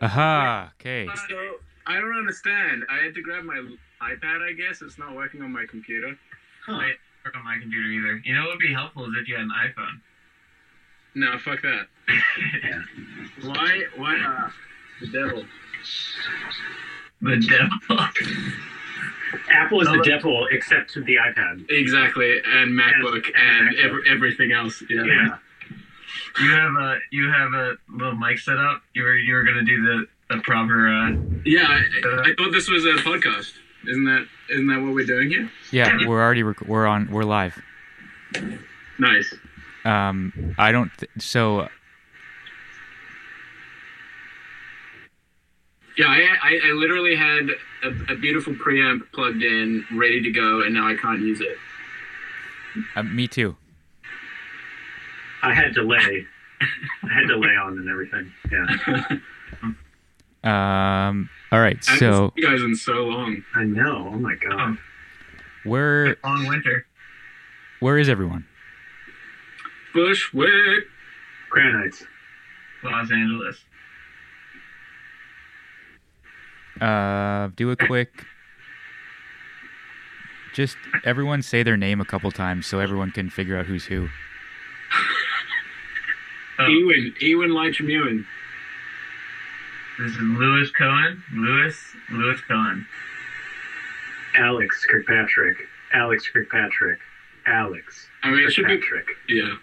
Aha. Okay. So I don't understand. I had to grab my iPad. I guess it's not working on my computer. Huh. Wait, work on my computer either. You know what would be helpful is if you had an iPhone. No, fuck that. Yeah. Why? Why? Uh, the devil. the devil. Apple is the devil, except the iPad. Exactly, and MacBook and, and ev- MacBook. everything else. Yeah. Yeah. You have a you have a little mic set up. You were you were gonna do the the proper. Uh, Yeah, I, I thought this was a podcast. Isn't that isn't that what we're doing here? Yeah, we're already rec- we're on we're live. Nice. Um, I don't. Th- so Yeah, I, I, I literally had a, a beautiful preamp plugged in, ready to go, and now I can't use it. uh, me too. I had delay. I had delay on and everything. Yeah. Um. All right. I So you guys in so long. I know. Oh my god. where long winter. where is everyone? Bushwick. Grand Heights. Los Angeles. Uh, do a quick. Just everyone say their name a couple times so everyone can figure out who's who. Oh, Ewan. Ewan Lytramuin. this is Lewis Cohen. Lewis Lewis Cohen. Alex Kirkpatrick. Alex Kirkpatrick. Alex I mean, it should be. Kirkpatrick. Yeah.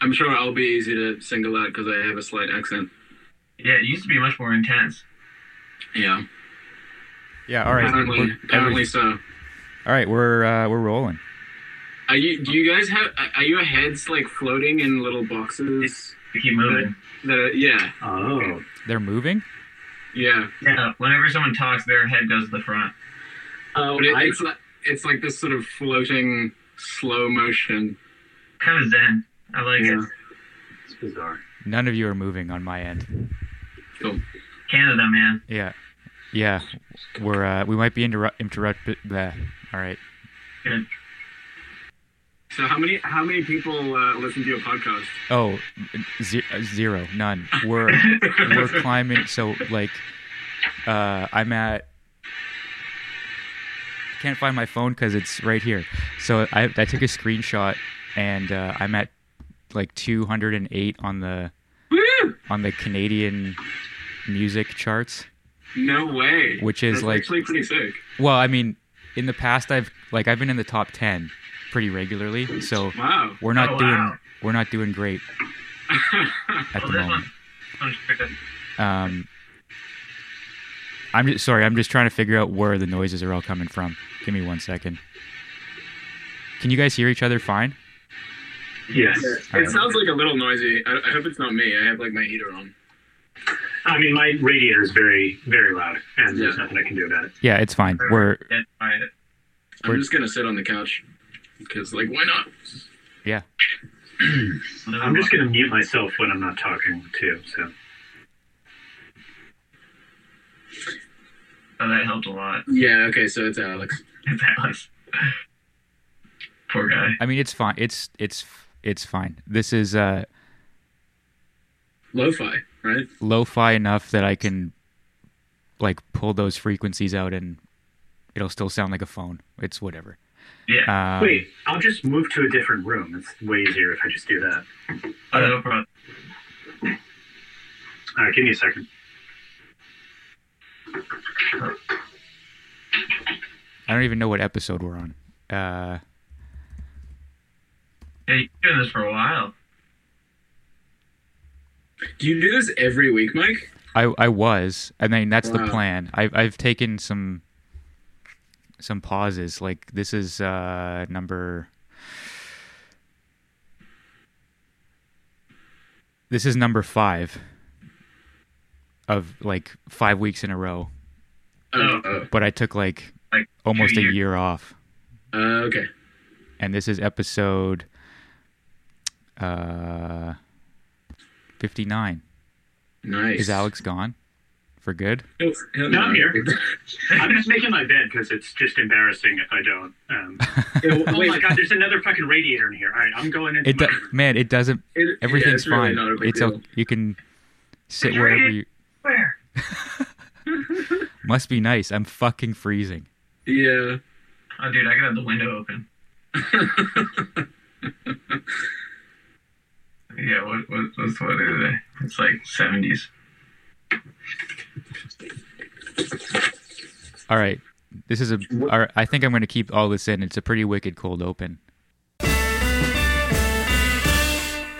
I'm sure I'll be easy to single out because I have a slight accent. Yeah, it used to be much more intense. Yeah. Yeah. All right. Apparently, apparently so. all right. We're uh, we're rolling. Are you? Do you guys have? Are your heads like floating in little boxes? They keep moving. That are, yeah. Oh. They're moving. Yeah. Yeah, whenever someone talks, their head goes to the front. Oh, But it, I, it's like it's like this sort of floating slow motion. Kind of zen. I like yeah. it. It's bizarre. None of you are moving on my end. Cool. Canada, man. Yeah. Yeah. We're uh, we might be interrupt interrupted. Bleh. All right. Good. So how many how many people uh, listen to your podcast? Oh, ze- zero, none. We're we're climbing. So like, uh, I'm at. I Can't find my phone because it's right here. So I I took a screenshot and uh, I'm at like 208 on the Woo! on the Canadian music charts. No way. Which is That's like- actually pretty sick. Well, I mean, in the past I've like I've been in the top 10 pretty regularly. So Wow. we're not Oh, doing wow. we're not doing great at the moment. one. Sure, good. Um, I'm just sorry. I'm just trying to figure out where the noises are all coming from. Give me one second. Can you guys hear each other fine? Yes. It sounds like a little noisy. I, I hope it's not me. I have like my heater on. I mean, my radiator is very, very loud, and there's Yeah. nothing I can do about it. Yeah, it's fine. We're Dead quiet. I'm We're- just gonna sit on the couch because like why not? yeah. I'm just going to mute myself when I'm not talking, too. So Oh, that helped a lot. Yeah. Okay. So it's Alex. that was poor guy. I mean, it's fine. It's it's it's fine. This is uh Lo-fi, right? lo-fi enough that I can like pull those frequencies out and it'll still sound like a phone. It's whatever. Yeah. Um, wait, I'll just move to a different room. It's way easier if I just do that. oh, no problem. All right, give me a second. I don't even know what episode we're on. Uh, Yeah, you've been doing this for a while. Do you do this every week, Mike? I I was, and then that's the plan. I've I've taken some some pauses. Like this is uh number. This is number five of like five weeks in a row, Oh. oh. but I took like Like almost a year off, Uh, okay. and this is episode uh fifty nine. Nice. Is Alex gone for good? He'll- he'll- No, I'm here. I'm just making my bed because it's just embarrassing if I don't. Um, oh Wait, my god, there's another fucking radiator in here. All right, I'm going into It my do, man, it doesn't it- yeah, everything's it's really fine. not a big it's deal. o- you can Sit You're wherever in- you. Where? Must be nice. I'm fucking freezing. Yeah. Oh, dude, I gotta have the window open. Yeah, what, what what's the weather today? It's like 70s. All right. This is a. All right, I think I'm going to keep all this in. It's a pretty wicked cold open.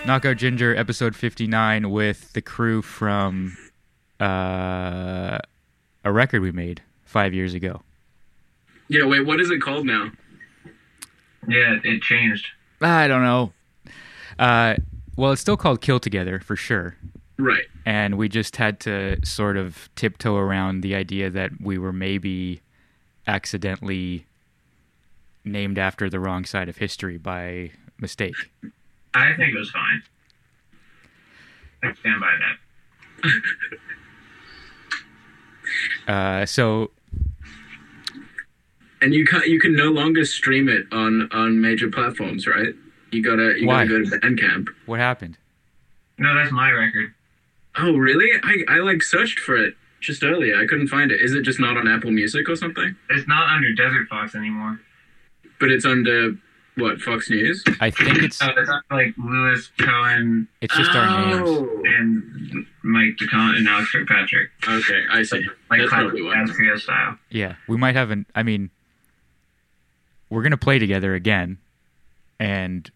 Knockout Ginger, episode 59, with the crew from uh, a record we made five years ago. Yeah. Wait. What is it called now? Yeah, it changed. I don't know. Uh, well, it's still called Kill Together for sure. Right. and we just had to sort of tiptoe around the idea that we were maybe accidentally named after the wrong side of history by mistake. I think it was fine. I stand by that. Uh, so And you can you can no longer stream it on on major platforms, right? You gotta you Why? gotta go to Bandcamp. what happened? No, that's my record. Oh, really? I I like searched for it just earlier. I couldn't find it. Is it just not on Apple Music or something? It's not under Desert Fox anymore. But it's under what Fox News? I think it's Oh, it's under, like Lewis Cohen it's just our oh. names. Oh, and Mike DeCon and Alex Kirkpatrick. Okay, I see. Like That's classic probably why. Jazz style. Yeah, we might have an. I mean, we're gonna play together again, and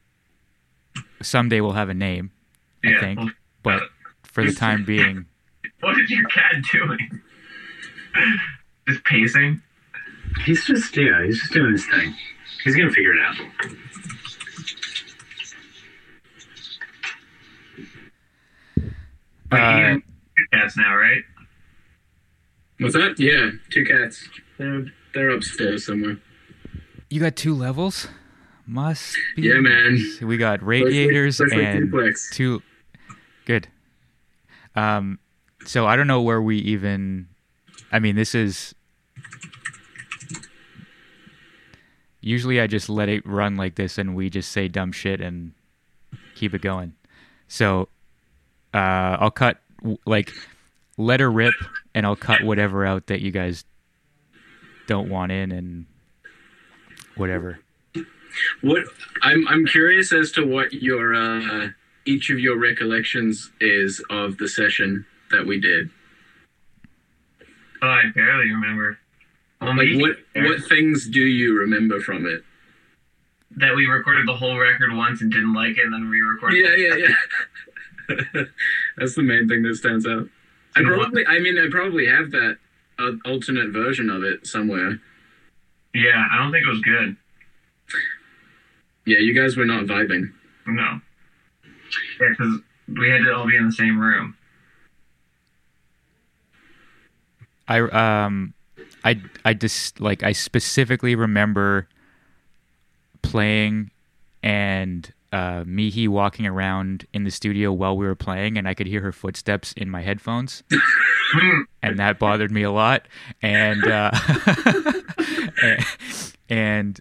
someday we'll have a name. I Yeah. think, well, but for the time being, what is your cat doing? Just pacing? He's just yeah, he's just doing his thing. He's gonna figure it out. Uh, two cats now, right? What's that? Yeah, two cats. They're they're upstairs somewhere. you got two levels. Must be. Yeah, man. We got radiators Looks like and duplex. two good um so i don't know where we even i mean this is usually i just let it run like this and we just say dumb shit and keep it going. So uh i'll cut like let her rip and i'll cut whatever out that you guys don't want in and whatever. What I'm I'm curious as to what your uh, each of your recollections is of the session that we did. Oh, I barely remember. Well, Like what what things do you remember from it? that we recorded the whole record once and didn't like it, and then re-recorded. Yeah, it. yeah, yeah. That's the main thing that stands out. I probably I mean I probably have that uh, alternate version of it somewhere. Yeah, I don't think it was good. Yeah, you guys were not vibing. No. Yeah, because we had to all be in the same room. I um I I just like I specifically remember playing and uh Mihi walking around in the studio while we were playing and I could hear her footsteps in my headphones and that bothered me a lot and uh and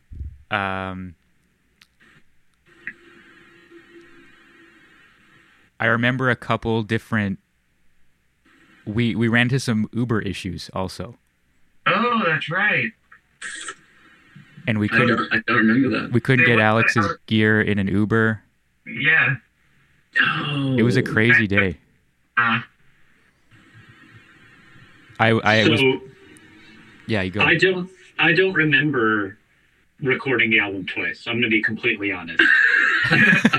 um I remember a couple different we we ran into some Uber issues also, Oh, that's right. and we couldn't don't I don't remember that. we couldn't They get Alex's gear in an Uber. Yeah. Oh, It was a crazy day. Uh, I I so was yeah. You go. I don't I don't remember recording the album twice. I'm going to be completely honest.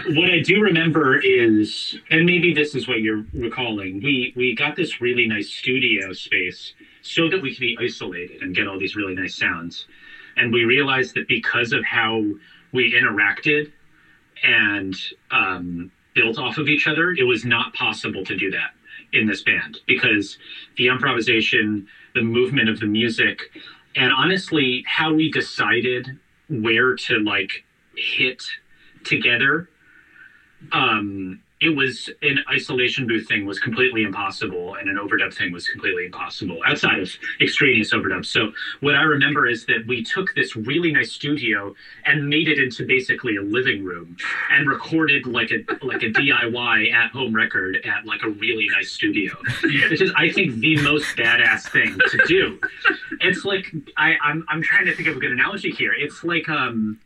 what I do remember is, and maybe this is what you're recalling. We we got this really nice studio space so that we could be isolated and get all these really nice sounds. And we realized that because of how we interacted and um, built off of each other, it was not possible to do that in this band because the improvisation, the movement of the music, and honestly, how we decided where to like hit together um, it was an isolation booth thing was completely impossible and an overdub thing was completely impossible outside of extraneous overdubs. So what i remember is that we took this really nice studio and made it into basically a living room and recorded like a like a diy at home record at like a really nice studio which is i think the most badass thing to do. It's like I, I'm, I'm trying to think of a good analogy here. It's like um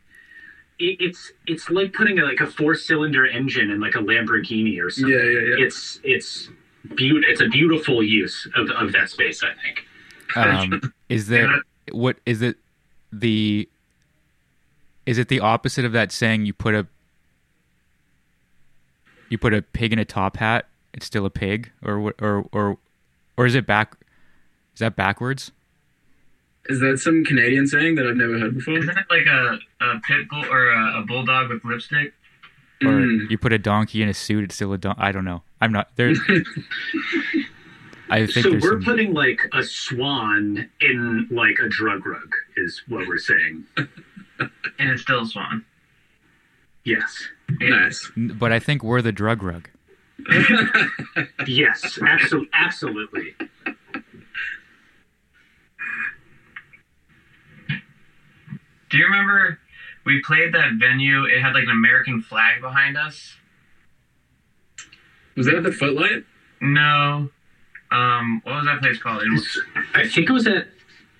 it, it's it's like putting a, like a four cylinder engine in like a Lamborghini or something. Yeah, yeah, yeah. It's it's beaut it's a beautiful use of, of that space. I think. Um, is there what is it the is it the opposite of that saying you put a you put a pig in a top hat it's still a pig or what or or or is it back is that backwards Is that some Canadian saying that I've never heard before? Isn't it like a, a pit bull or a, a bulldog with lipstick? or Mm. you put a donkey in a suit it's still a don- I don't know I'm not there I think So we're some, putting like a swan in like a drug rug is what we're saying. And it's still a swan. Yes. Nice. but I think we're the drug rug Yes. Absolutely. Absolutely. Do you remember we played that venue? It had like an American flag behind us. Was that the footlight? No. Um, what was that place called? In, I think it was at.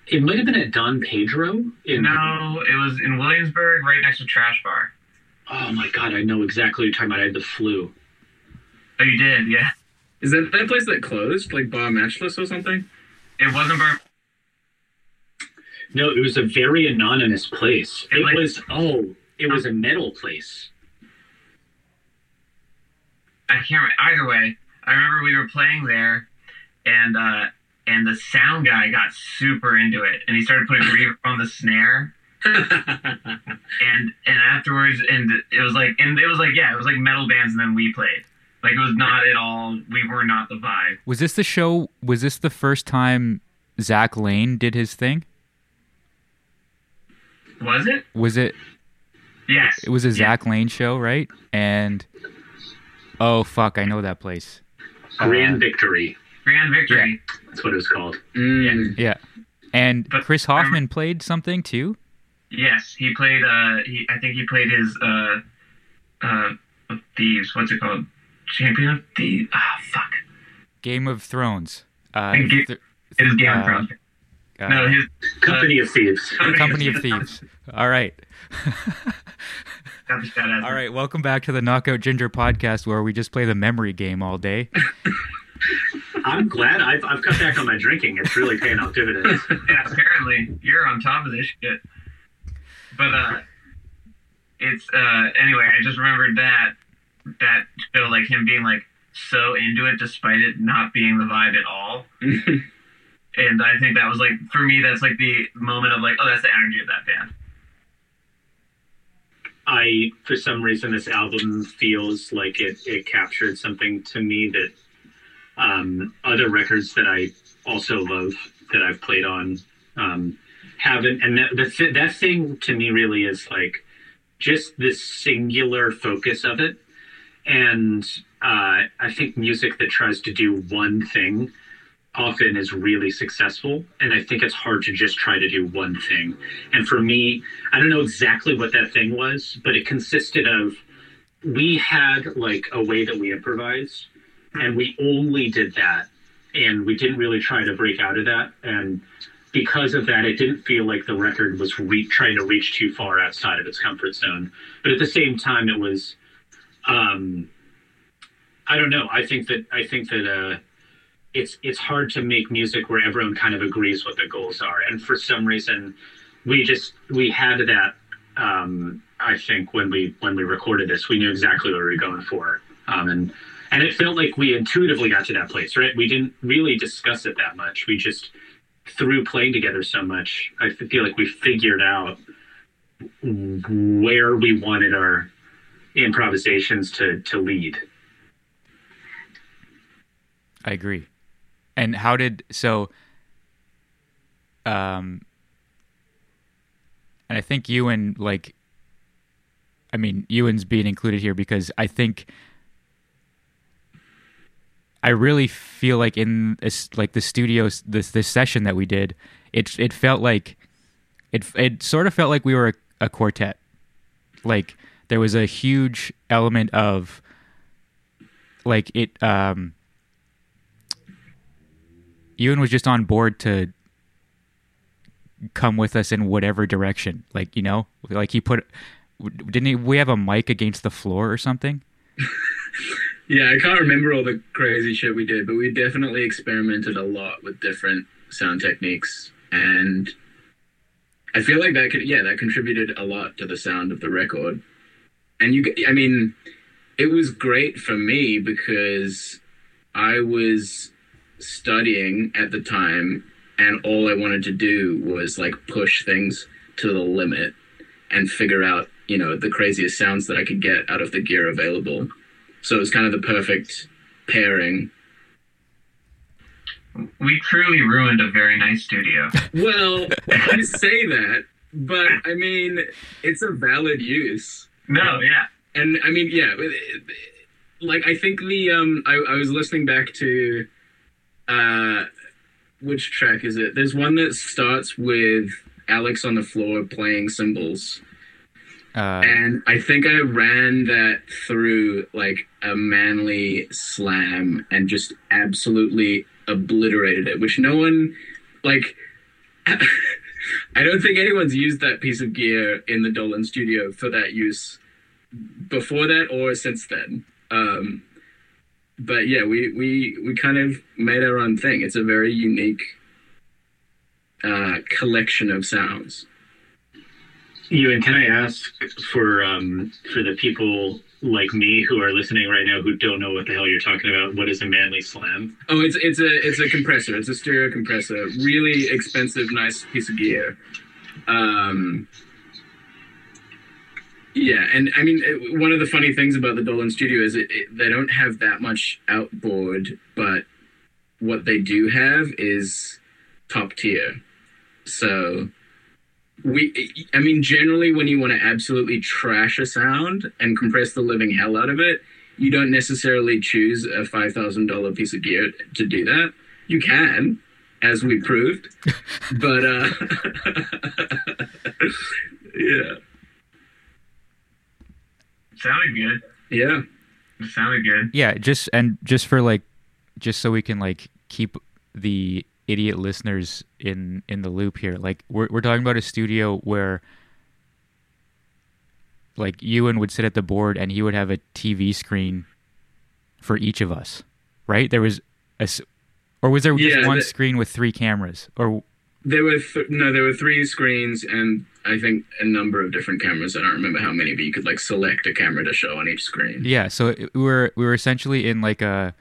It might have been at Don Pedro. In, no, it was in Williamsburg, right next to Trash Bar. Oh my god! I know exactly what you're talking about. I had the flu. Oh, you did, yeah. Is that that place that closed, like Bar Matchless or something? It wasn't Bar. No, it was a very anonymous place. It It like- was oh, it was a metal place. I can't remember. Either way, I remember we were playing there, and uh, and the sound guy got super into it, and he started putting reverb on the snare, and and afterwards, and it was like, and it was like, yeah, it was like metal bands, and then we played. Like it was not at all. We were not the vibe. was this the show was this the first time Zach Lane did his thing Was it? was it Yes. It was a Yeah. Zach Lane show, right? And oh fuck, I know that place. Grand Uh, Victory. Grand Victory. That's what it was called. Mm. yeah. And But Chris Hoffman played something too. Yes, he played. Uh, he I think he played his uh, uh, thieves. What's it called? Champion of Thieves. Ah, fuck. Game of Thrones. Uh, And Ga- th- It is Game uh, of Thrones. Uh, No, his Company of Thieves. Company of Thieves. All right. Got the badass. All right, welcome back to the Knockout Ginger podcast where we just play the memory game all day. I'm glad I've, I've cut back on my drinking. It's really paying off dividends. Yeah, apparently you're on top of this shit. But uh, it's uh anyway. I just remembered that that show, like him being like so into it despite it not being the vibe at all. And I think that was like for me, that's like the moment of like, oh, that's the energy of that band. I, for some reason, this album feels like it, it captured something to me that um, other records that I also love that I've played on um, haven't. And that, the, th- that thing to me really is like just this singular focus of it. And uh, I think music that tries to do one thing often is really successful. And I think it's hard to just try to do one thing. And for me, I don't know exactly what that thing was, but it consisted of we had like a way that we improvised, and we only did that. And we didn't really try to break out of that. And because of that, it didn't feel like the record was re- trying to reach too far outside of its comfort zone. But at the same time, it was, um, I don't know. I think that I think that uh, it's it's hard to make music where everyone kind of agrees what the goals are, and for some reason, we just we had that. Um, I think when we when we recorded this, we knew exactly what we were going for, um, and and it felt like we intuitively got to that place. Right? We didn't really discuss it that much. We just through playing together so much, I feel like we figured out where we wanted our improvisations to to lead. I agree. And how did so? Um, and I think Ewan like. I mean, Ewan's being included here because I think I really feel like in this, like the studios this this session that we did, it it felt like it it sort of felt like we were a, a quartet. Like there was a huge element of like it um Ewan was just on board to come with us in whatever direction. Like, you know, like he put didn't he, we have a mic against the floor or something? Yeah, I can't remember all the crazy shit we did, but we definitely experimented a lot with different sound techniques, and I feel like that could, yeah, that contributed a lot to the sound of the record. And you, I mean, it was great for me because I was studying at the time, and all I wanted to do was like push things to the limit and figure out, you know, the craziest sounds that I could get out of the gear available. So it was kind of the perfect pairing. We truly ruined a very nice studio. Well, I say that, but I mean, it's a valid use. No, yeah. And I mean, yeah, like I think the um, I, I was listening back to, uh, which track is it? There's one that starts with Alex on the floor playing cymbals. Uh, and I think I ran that through like a Manley Slam and just absolutely obliterated it, which no one like. I don't think anyone's used that piece of gear in the Dolan studio for that use before that or since then. Um, but yeah, we, we we kind of made our own thing. It's a very unique uh, collection of sounds. Ewan, can I ask for um, for the people like me who are listening right now who don't know what the hell you're talking about? What is a Manley Slam? Oh, it's it's a it's a compressor. It's a stereo compressor. Really expensive, nice piece of gear. Um, yeah, and I mean, it, one of the funny things about the Dolan Studio is it, it, they don't have that much outboard, but what they do have is top tier. So we i mean generally when you want to absolutely trash a sound and compress the living hell out of it you don't necessarily choose a $5000 piece of gear to do that you can as we proved but uh yeah Sounded good. yeah It sounded good. yeah, just and just for like, just so we can like keep the idiot listeners in in the loop here. Like we're we're talking about a studio where like Ewan would sit at the board and he would have a TV screen for each of us, right? There was a, or was there just one the- screen with three cameras? Or there were th- no there were three screens and i think a number of different cameras i don't remember how many but you could like select a camera to show on each screen yeah, so it- we were we were essentially in like a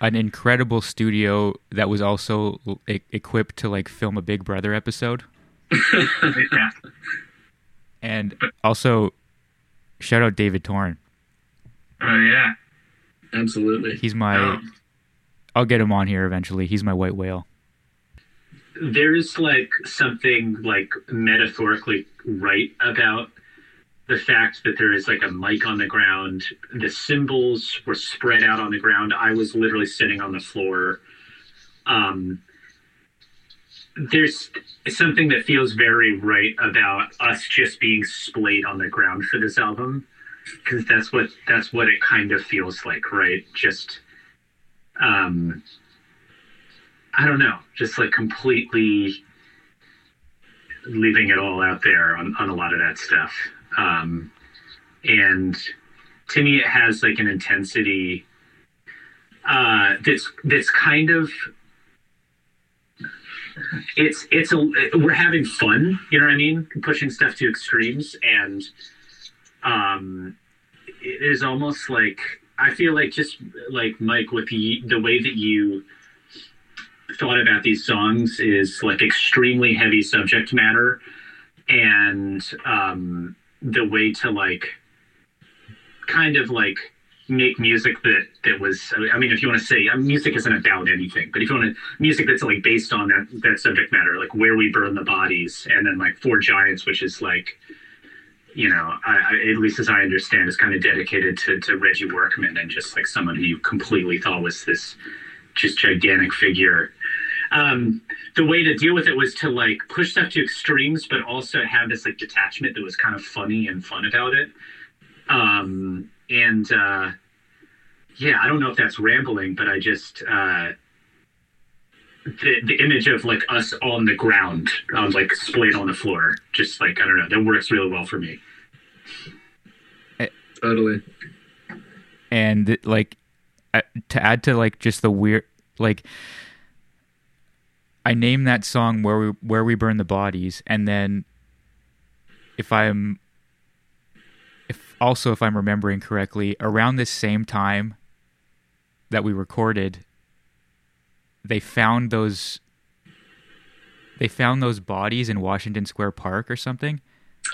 an incredible studio that was also e- equipped to like film a Big Brother episode. Yeah. And also, shout out David Torn. Oh yeah. absolutely He's my. Oh. I'll get him on here eventually. He's my white whale. There's like something like metaphorically right about the fact that there is like a mic on the ground. The cymbals were spread out on the ground. I was literally sitting on the floor. Um, there's something that feels very right about us just being splayed on the ground for this album because that's what that's what it kind of feels like right just um i don't know. Just like completely leaving it all out there on, on a lot of that stuff. Um and to me it has like an intensity uh that's that's kind of it's it's a we're having fun you know what i mean? Pushing stuff to extremes and um it is almost like i feel like just like mike with the the way that you thought about these songs is like extremely heavy subject matter and um the way to like kind of like make music that that was i mean if you want to say uh, music isn't about anything but if you want to music that's like based on that that subject matter like where we burn the bodies and then like four giants which is like you know, I, I, at least as I understand, is kind of dedicated to, to Reggie Workman and just like someone who you completely thought was this just gigantic figure. Um, the way to deal with it was to like push stuff to extremes, but also have this like detachment that was kind of funny and fun about it. Um, and uh, yeah, I don't know if that's rambling, but I just uh, the, the image of like us on the ground, um, like splayed on the floor, just like I don't know, that works really well for me. Totally. and like uh, to add to like just the weird like I name that song where we where we burn the bodies and then if I'm if also if I'm remembering correctly around this same time that we recorded they found those they found those bodies in Washington Square Park or something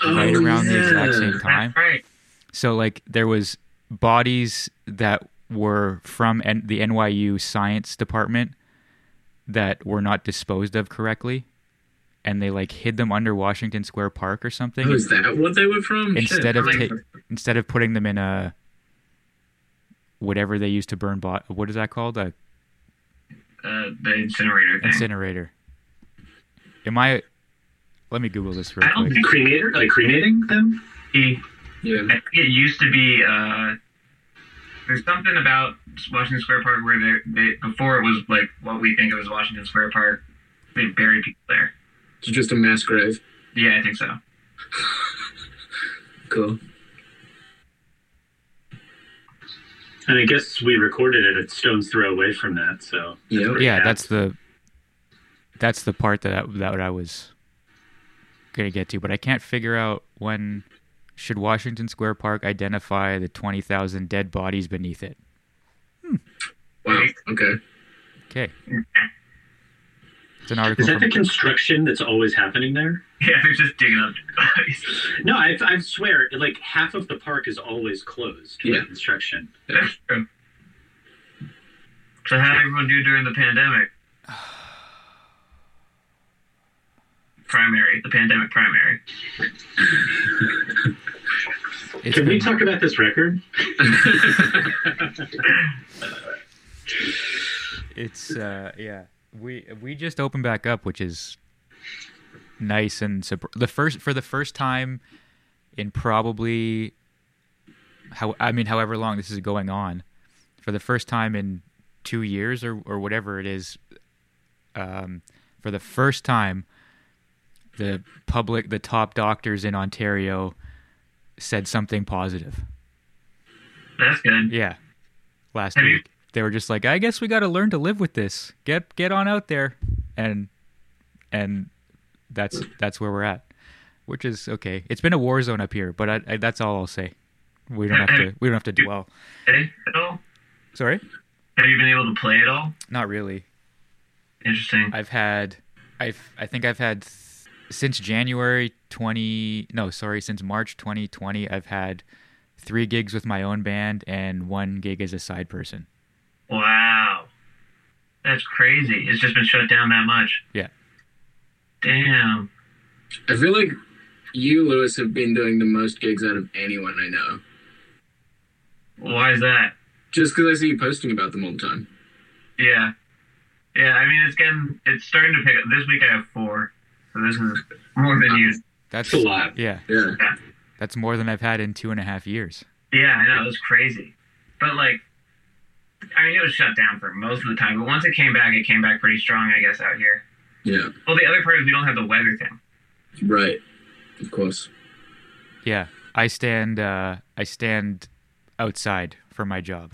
right Oh, around the exact same time right. so like there was bodies that were from N- the NYU science department that were not disposed of correctly and they like hid them under Washington Square Park or something Oh, is that what they were from? Shit. instead of like- ta- instead of putting them in a whatever they used to burn bo- what is that called a Uh, the incinerator thing. incinerator am I let me google this real I don't quick think Cremator, like cremating them. yeah. I think it used to be. Uh, there's something about Washington Square Park where they, they before it was like what we think of as Washington Square Park. They buried people there. It's just a mass grave. Yeah, I think so. Cool. And I guess we recorded it at Stone's Throw away from that, so Yep. yeah Yeah. that's the that's the part that I, that I was gonna get to but I can't figure out when should Washington Square Park identify the 20,000 dead bodies beneath it Hmm. Wow. Okay. okay it's an article is that from the construction that's always happening there? Yeah, they're just digging up bodies. No, I, I swear, like half of the park is always closed for Yeah. construction. That's true. So how did everyone do during the pandemic? Primary, the pandemic primary. it's Can we talk about this record? it's uh yeah we we just opened back up which is nice and the first for the first time in probably how i mean however long this is going on for the first time in two years or or whatever it is um for the first time the public the top doctors in ontario said something positive That's good. yeah. Last Have you- week. They were just like, I guess we got to learn to live with this. Get get on out there. And and that's that's where we're at. Which is okay. It's been a war zone up here, but I, I, that's all I'll say. We don't have to we don't have to dwell. All? Sorry? Have you been able to play at all? Not really. Interesting. I've had I've I think I've had since January 20 no, sorry, since March 2020 I've had 3 gigs with my own band and 1 gig as a side person. Wow. That's crazy. It's just been shut down that much. Yeah. Damn. I feel like you, Lewis, have been doing the most gigs out of anyone I know. Why is that? Just because I see you posting about them all the time. Yeah. Yeah, I mean it's getting it's starting to pick up. This week I have four. So this is more than you. That's It's a lot. Yeah. Yeah. That's more than I've had in two and a half years. Yeah, I know, it was crazy. But like I mean it was shut down for most of the time, but once it came back, it came back pretty strong, I guess, out here. Yeah. Well the other part is we don't have the weather thing. Right. Of course. Yeah, I stand. Uh, I stand outside for my job.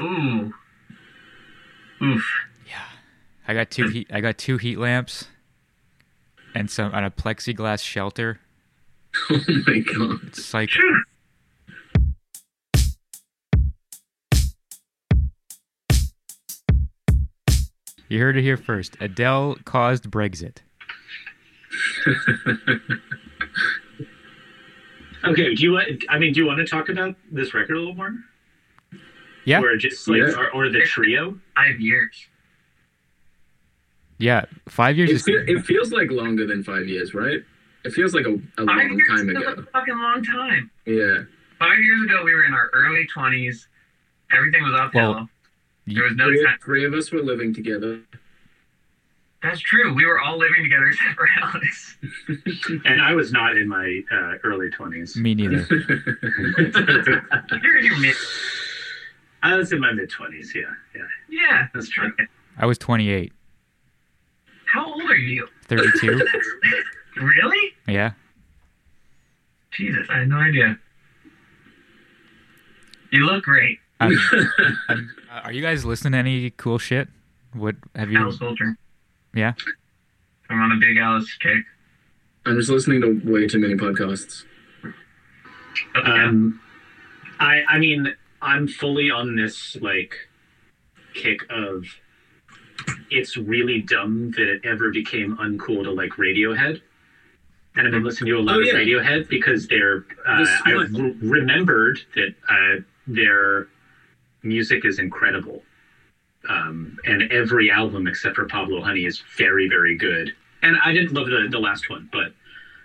Ooh. Oof. Yeah. I got two heat. I got two heat lamps, and some on a plexiglass shelter. Oh my god. It's like you heard it here first. Adele caused Brexit. Okay, do you want? I mean, do you want to talk about this record a little more? Yeah, Or just like, Yeah. or, or the trio? Five years. Yeah. Five years It, is fe- it feels like longer than five years, right? It feels like a, a Five long years time ago. a fucking long time. Yeah. Five years ago, we were in our early twenties. Everything was uphill. Well, there was no Three, time. three of us were living together. That's true. We were all living together except for Alex. And I was not in my uh, early 20s. me neither. You're in your mid. I was in my mid 20s, yeah. Yeah, Yeah. that's true. I was 28, How old are you? 32. Really? yeah. Jesus, I had no idea. You look great. I'm, I'm, uh, are you guys listening to any cool shit? What have you? Alice Coltrane. Yeah. I'm on a big Alice kick. I'm just listening to way too many podcasts. Oh, yeah. Um, I I mean, I'm fully on this like kick of it's really dumb that it ever became uncool to like Radiohead. And I've been listening to a lot Oh, of. Radiohead because they're. Uh, I re- remembered that uh, their music is incredible, um, and every album except for Pablo Honey is very, very good. And I didn't love the, the last one, but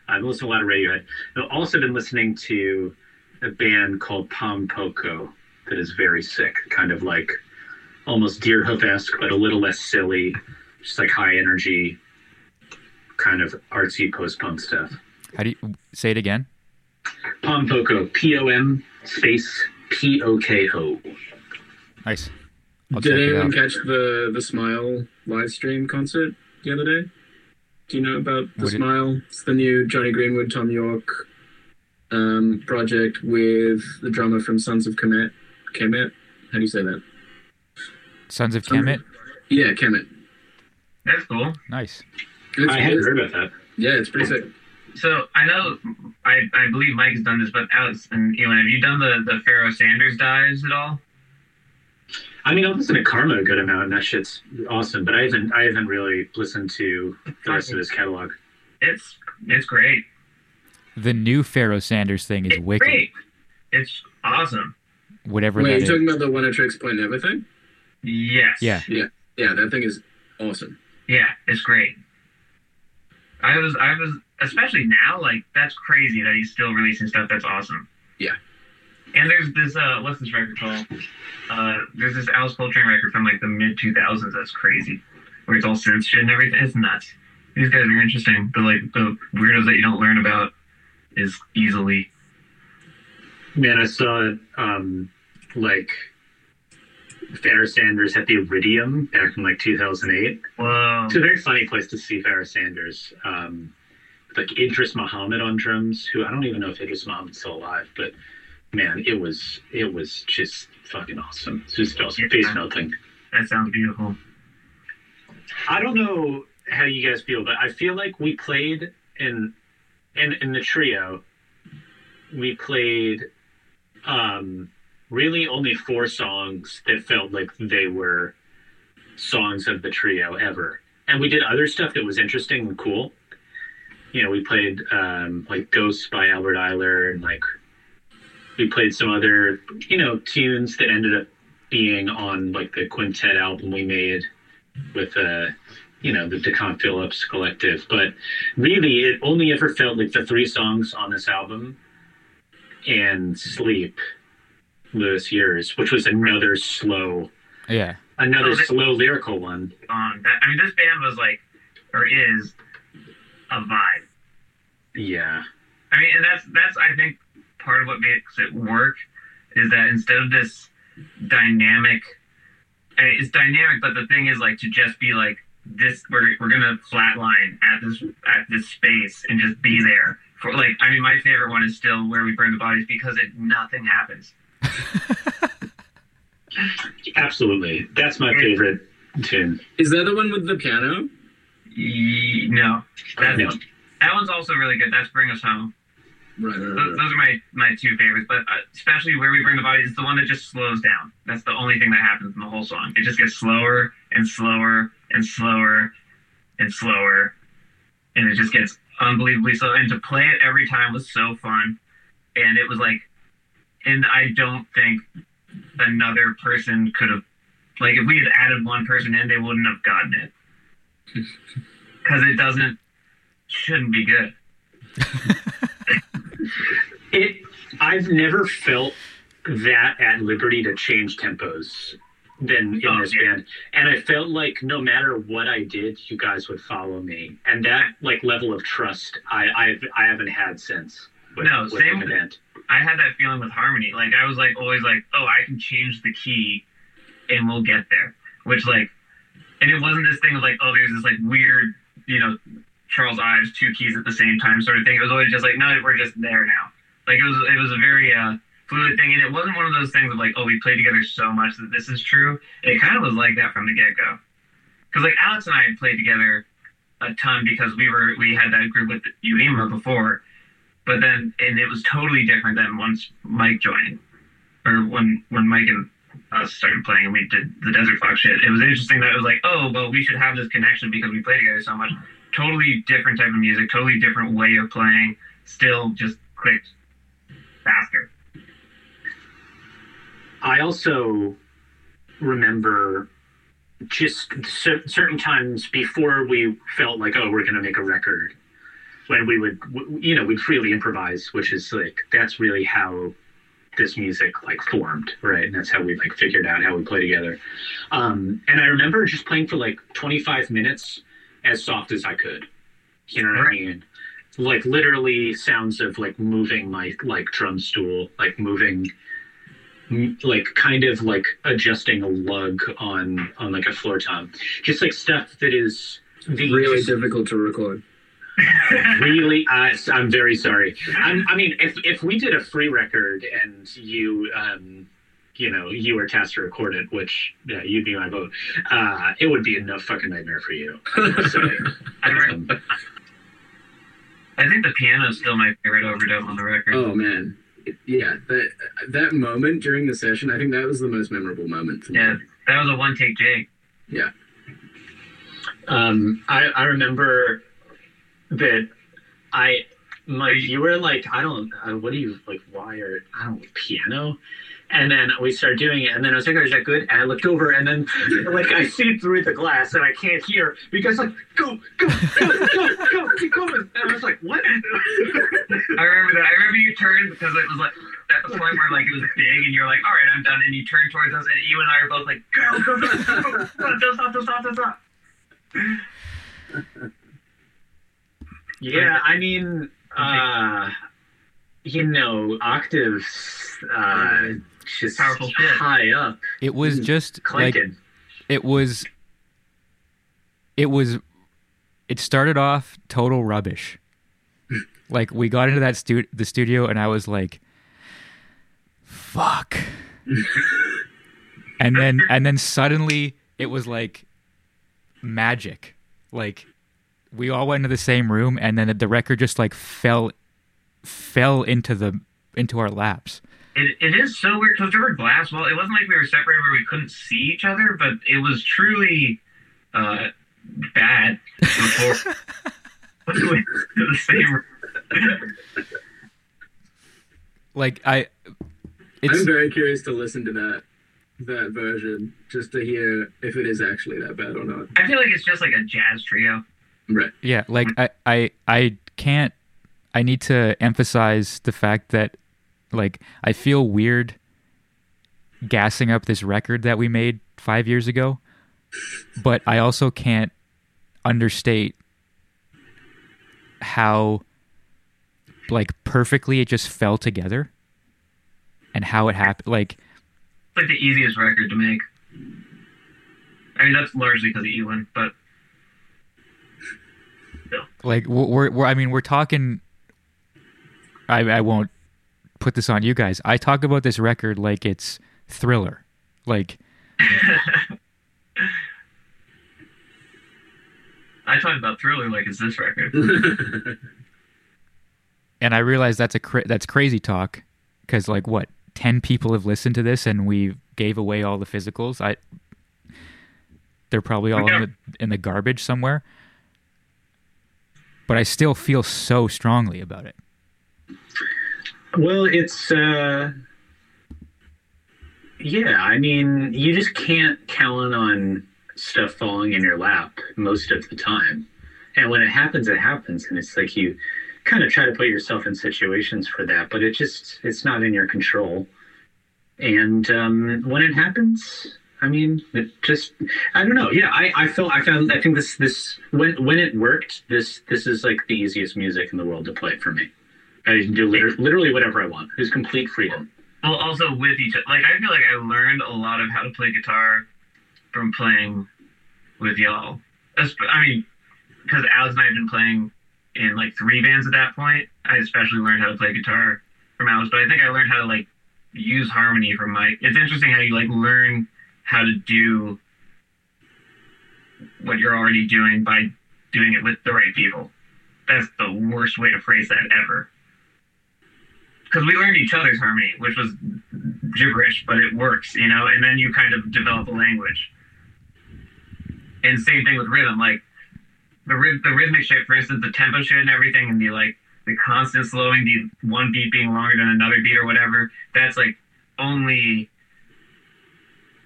I've listened to a lot of Radiohead. I've also been listening to a band called Pom Poko that is very sick, kind of like almost Deerhoof esque, but a little less silly, just like high energy, kind of artsy post punk stuff. How do you say it again? Pom Poko, P O M space P O K O. Nice. I'll Did anyone catch the the Smile live stream concert the other day? Do you know about the What did- Smile? It's the new Jonny Greenwood, Thom Yorke um, project with the drummer from Sons of Kemet. Kemet? How do you say that? Sons of Kemet. Yeah, Kemet. That's cool. Nice. It's, I hadn't heard about that. yeah, it's pretty sick. So I know, I, I believe Mike has done this, but Alex and Ewan, have you done the the Pharoah Sanders dives at all? I mean, I listen to Karma a good amount, and that shit's awesome. But I haven't, I haven't really listened to the rest of his catalog. It's it's great. The new Pharoah Sanders thing is It's wicked. great. It's awesome. Whatever Wait, that you're is. talking about the Oneohtrix Point Never thing? Yes. Yeah. Yeah, Yeah. that thing is awesome. Yeah, it's great. I was I was especially now like that's crazy that he's still releasing stuff that's awesome. Yeah. And there's this uh what's this record called? Uh there's this Alice Coltrane record from like the mid two thousands that's crazy. Where it's all synth shit and everything. It's nuts. These guys are interesting, but like the weirdos that you don't learn about is easily Man, I saw it, um, like Pharoah Sanders at the Iridium back in like 2008. Wow. It's a very funny place to see Pharoah Sanders. Um, like Idris Muhammad on drums, who I don't even know if Idris Muhammad's still alive, but man, it was it was just fucking awesome. It's just awesome. Face melting. That sounds beautiful. I don't know how you guys feel, but I feel like we played in in in the trio. We played um really only four songs that felt like they were songs of the trio ever. And we did other stuff that was interesting and cool. You know, we played um like Ghosts by Albert Ayler and like we played some other, you know, tunes that ended up being on like the quintet album we made with uh you know the DeCon Phillips collective but really it only ever felt like the three songs on this album and Sleep Lewis Years which was another slow Yeah. another Oh, they- slow lyrical one Um, that I mean this band was like or is a vibe. yeah I mean, and that's that's I think part of what makes it work is that instead of this dynamic, I mean, it's dynamic, but the thing is like to just be like this. We're we're gonna flatline at this at this space and just be there for like. I mean, my favorite one is still where we burn the bodies because it nothing happens. absolutely that's my favorite tune Is that the one with the piano? Ye- no, that No. that one's also really good. That's Bring Us Home. Right, right, Those, right. those are my, my two favorites, but uh, especially where we bring the bodies, it's the one that just slows down. That's the only thing that happens in the whole song. It just gets slower and slower and slower and slower, and it just gets unbelievably slow. And to play it every time was so fun, and it was like, and I don't think another person could have, like, if we had added one person in, they wouldn't have gotten it because it doesn't shouldn't be good. it I've never felt that at liberty to change tempos than in Oh, this yeah. band. And I felt like no matter what I did, you guys would follow me. And that like level of trust I I've I haven't had since. With, No, with same with- band. I had that feeling with harmony. Like I was like always like, oh, I can change the key, and we'll get there. Which like, and it wasn't this thing of like, oh, there's this like weird, you know, Charles Ives two keys at the same time sort of thing. It was always just like, no, we're just there now. Like it was, it was a very uh, fluid thing, and it wasn't one of those things of like, oh, we played together so much that this is true. It kind of was like that from the get go. Because like Alex and I had played together a ton because we were we had that group with Uema before but then and it was totally different than once Mike joined, or when when Mike and us started playing and we did the Desert Fox shit. It was interesting that it was like, oh well, we should have this connection because we play together so much. Totally different type of music, totally different way of playing. Still just clicked faster. I also remember just certain times before we felt like, oh, we're going to make a record, when we would, w- you know, we'd freely improvise, which is like, that's really how this music like formed, right? And that's how we like figured out how we play together. Um, and I remember just playing for like 25 minutes as soft as I could. You know what Right. I mean? Like literally sounds of like moving my like drum stool, like moving like kind of like adjusting a lug on on like a floor tom just like stuff that is the really difficult to record. Really uh, i'm very sorry I'm, i mean if if we did a free record and you um you know you were tasked to record it which yeah, you'd be my vote uh it would be a no fucking nightmare for you so, I, um, I think the piano is still my favorite overdub on the record. Oh man, yeah. That that moment during the session, I think that was the most memorable moment. For me. Yeah, that was a one take Jake. Yeah. Um, I, I remember that I, like, you were like, I don't, uh, what do you, like, wire, I don't, piano? And then we started doing it, and then I was like, oh, is that good? And I looked over, and then, like, I see through the glass, and I can't hear. Guys like, go, go, go, go, go, keep going. And I was like, what? I remember that. I remember you turned because it was like at the point where like it was big, and you're like, "All right, I'm done." And you turned towards us, and you and I are both like, "Go, go, go, go, go, go, don't stop, stop, stop." Yeah, I mean, uh, you know, octaves, uh, just Powerful shit. high up, It was Mm. just like it was it was it started off total rubbish. Like we got into that stu- the studio and i was like fuck. And then and then suddenly it was like magic. Like we all went into the same room and then the record just like fell fell into the into our laps It, it is so weird because there were glass walls. It wasn't like we were separated where we couldn't see each other, but it was truly uh, bad before we went to the same like i it's I'm very curious to listen to that that version just to hear if it is actually that bad or not. I feel like it's just like a jazz trio. Right. Yeah, like I, I I can't I need to emphasize the fact that like I feel weird gassing up this record that we made 5 years ago, but I also can't understate how like perfectly it just fell together and how it happened like like the easiest record to make. I mean, that's largely because of Ewan, but like we're, we're I mean we're talking I I won't put this on you guys. I talk about this record like it's Thriller. Like I talk about Thriller like it's this record. and I realize that's a cra- that's crazy talk cuz like what 10 people have listened to this and we gave away all the physicals. I they're probably all in the in the garbage somewhere. But I still feel so strongly about it. Well, it's uh yeah, I mean, you just can't count on stuff falling in your lap most of the time. And when it happens, it happens and it's like you kind of try to put yourself in situations for that, but it just it's not in your control. And um, when it happens, I mean, it just I don't know. Yeah, I, I felt I found I think this this when when it worked, this this is like the easiest music in the world to play for me. I can do liter- literally whatever I want. There's complete freedom. Well, also with each other. Like, I feel like I learned a lot of how to play guitar from playing with y'all. I mean, because Alex and I have been playing in like three bands at that point. I especially learned how to play guitar from Alex, but I think I learned how to like use harmony from Mike. It's interesting how you like learn how to do what you're already doing by doing it with the right people. That's the worst way to phrase that ever because we learned each other's harmony, which was gibberish, but it works, you know. And then you kind of develop a language. And same thing with rhythm, like the the rhythmic shit, for instance, the tempo shit and everything, and the like the constant slowing, the one beat being longer than another beat or whatever. That's like only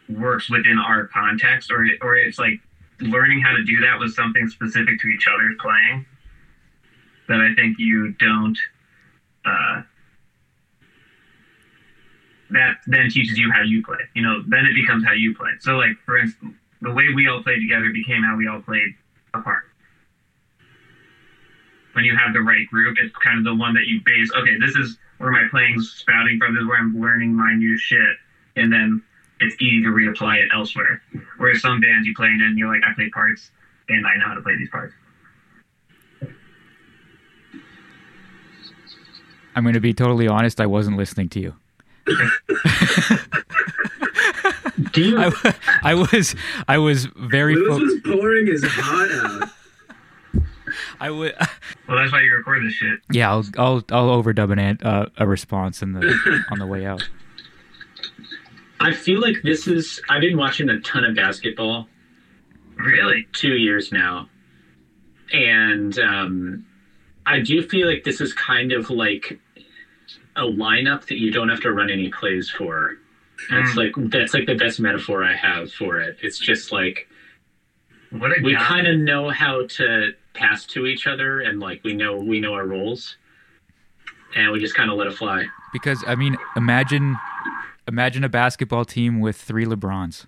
works within our context, or or it's like learning how to do that with something specific to each other's playing. That I think you don't. Uh, that then teaches you how you play. You know, then it becomes how you play. So, like for instance, the way we all played together became how we all played apart. When you have the right group, it's kind of the one that you base. Okay, this is where my playing's spouting from. This is where I'm learning my new shit, and then it's easy to reapply it elsewhere. Whereas some bands you play in, and you're like, I play parts, and I know how to play these parts. I'm going to be totally honest. I wasn't listening to you. Do you? I, I was I was very Lewis fo- was pouring his heart out. I would Well, that's why you record this shit. yeah I'll I'll I'll overdub an an- uh, a response in the on the way out. I feel like this is. I've been watching a ton of basketball Really? two years now, and um, I do feel like this is kind of like a lineup that you don't have to run any plays for. That's Mm. like that's like the best metaphor I have for it. It's just like What we kind of know how to pass to each other, and like we know we know our roles, and we just kind of let it fly. Because I mean, imagine imagine a basketball team with three LeBrons.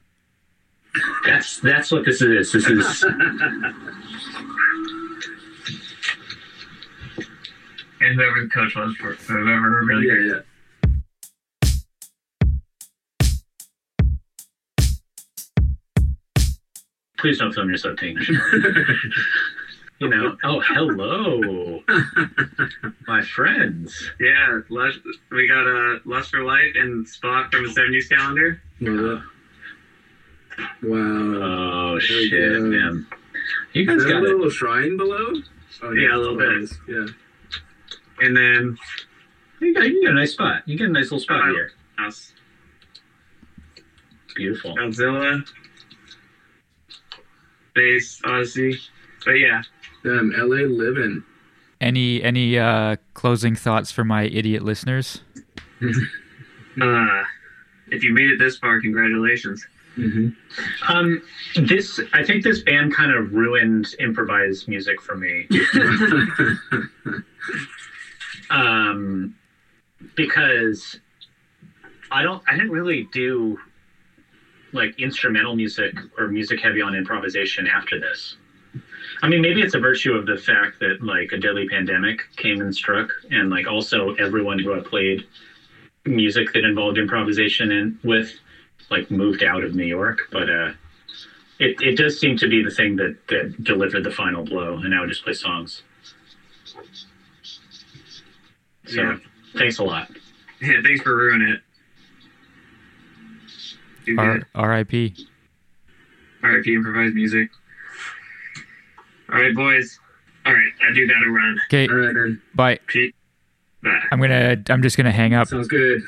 That's that's what this is. This is and whoever the coach was for whoever really yeah, good. yeah. please don't film yourself taking a shower. you know. Oh, hello, my friends. Yeah, Lush, we got uh, Lust for Life and Spock from the 70s calendar. Wow. Wow. Oh we shit, go. man. You guys that a got it. little shrine below? Oh, Yeah, a little bit. Yeah. And then You got, you got a nice spot. You got a nice little spot Uh, here. House It's beautiful. Godzilla, Space Odyssey. But yeah, Damn, LA living. Any any uh, closing thoughts for my idiot listeners? uh, if you made it this far, congratulations. hmm Um, this I think this band kind of ruined improvised music for me. um, because I don't, I didn't really do like instrumental music or music heavy on improvisation after this. I mean, maybe it's a virtue of the fact that like a deadly pandemic came and struck, and like also everyone who I played music that involved improvisation in with like moved out of New York, but uh, it it does seem to be the thing that that delivered the final blow, and now I just play songs. So Yeah. thanks a lot. Yeah, thanks for ruining it. You R- did. R.I.P. RIP improvised music. All right, boys. All right, I do gotta run. Okay, All right, then. bye. Pete, bye. I'm gonna I'm just gonna hang up. Sounds good.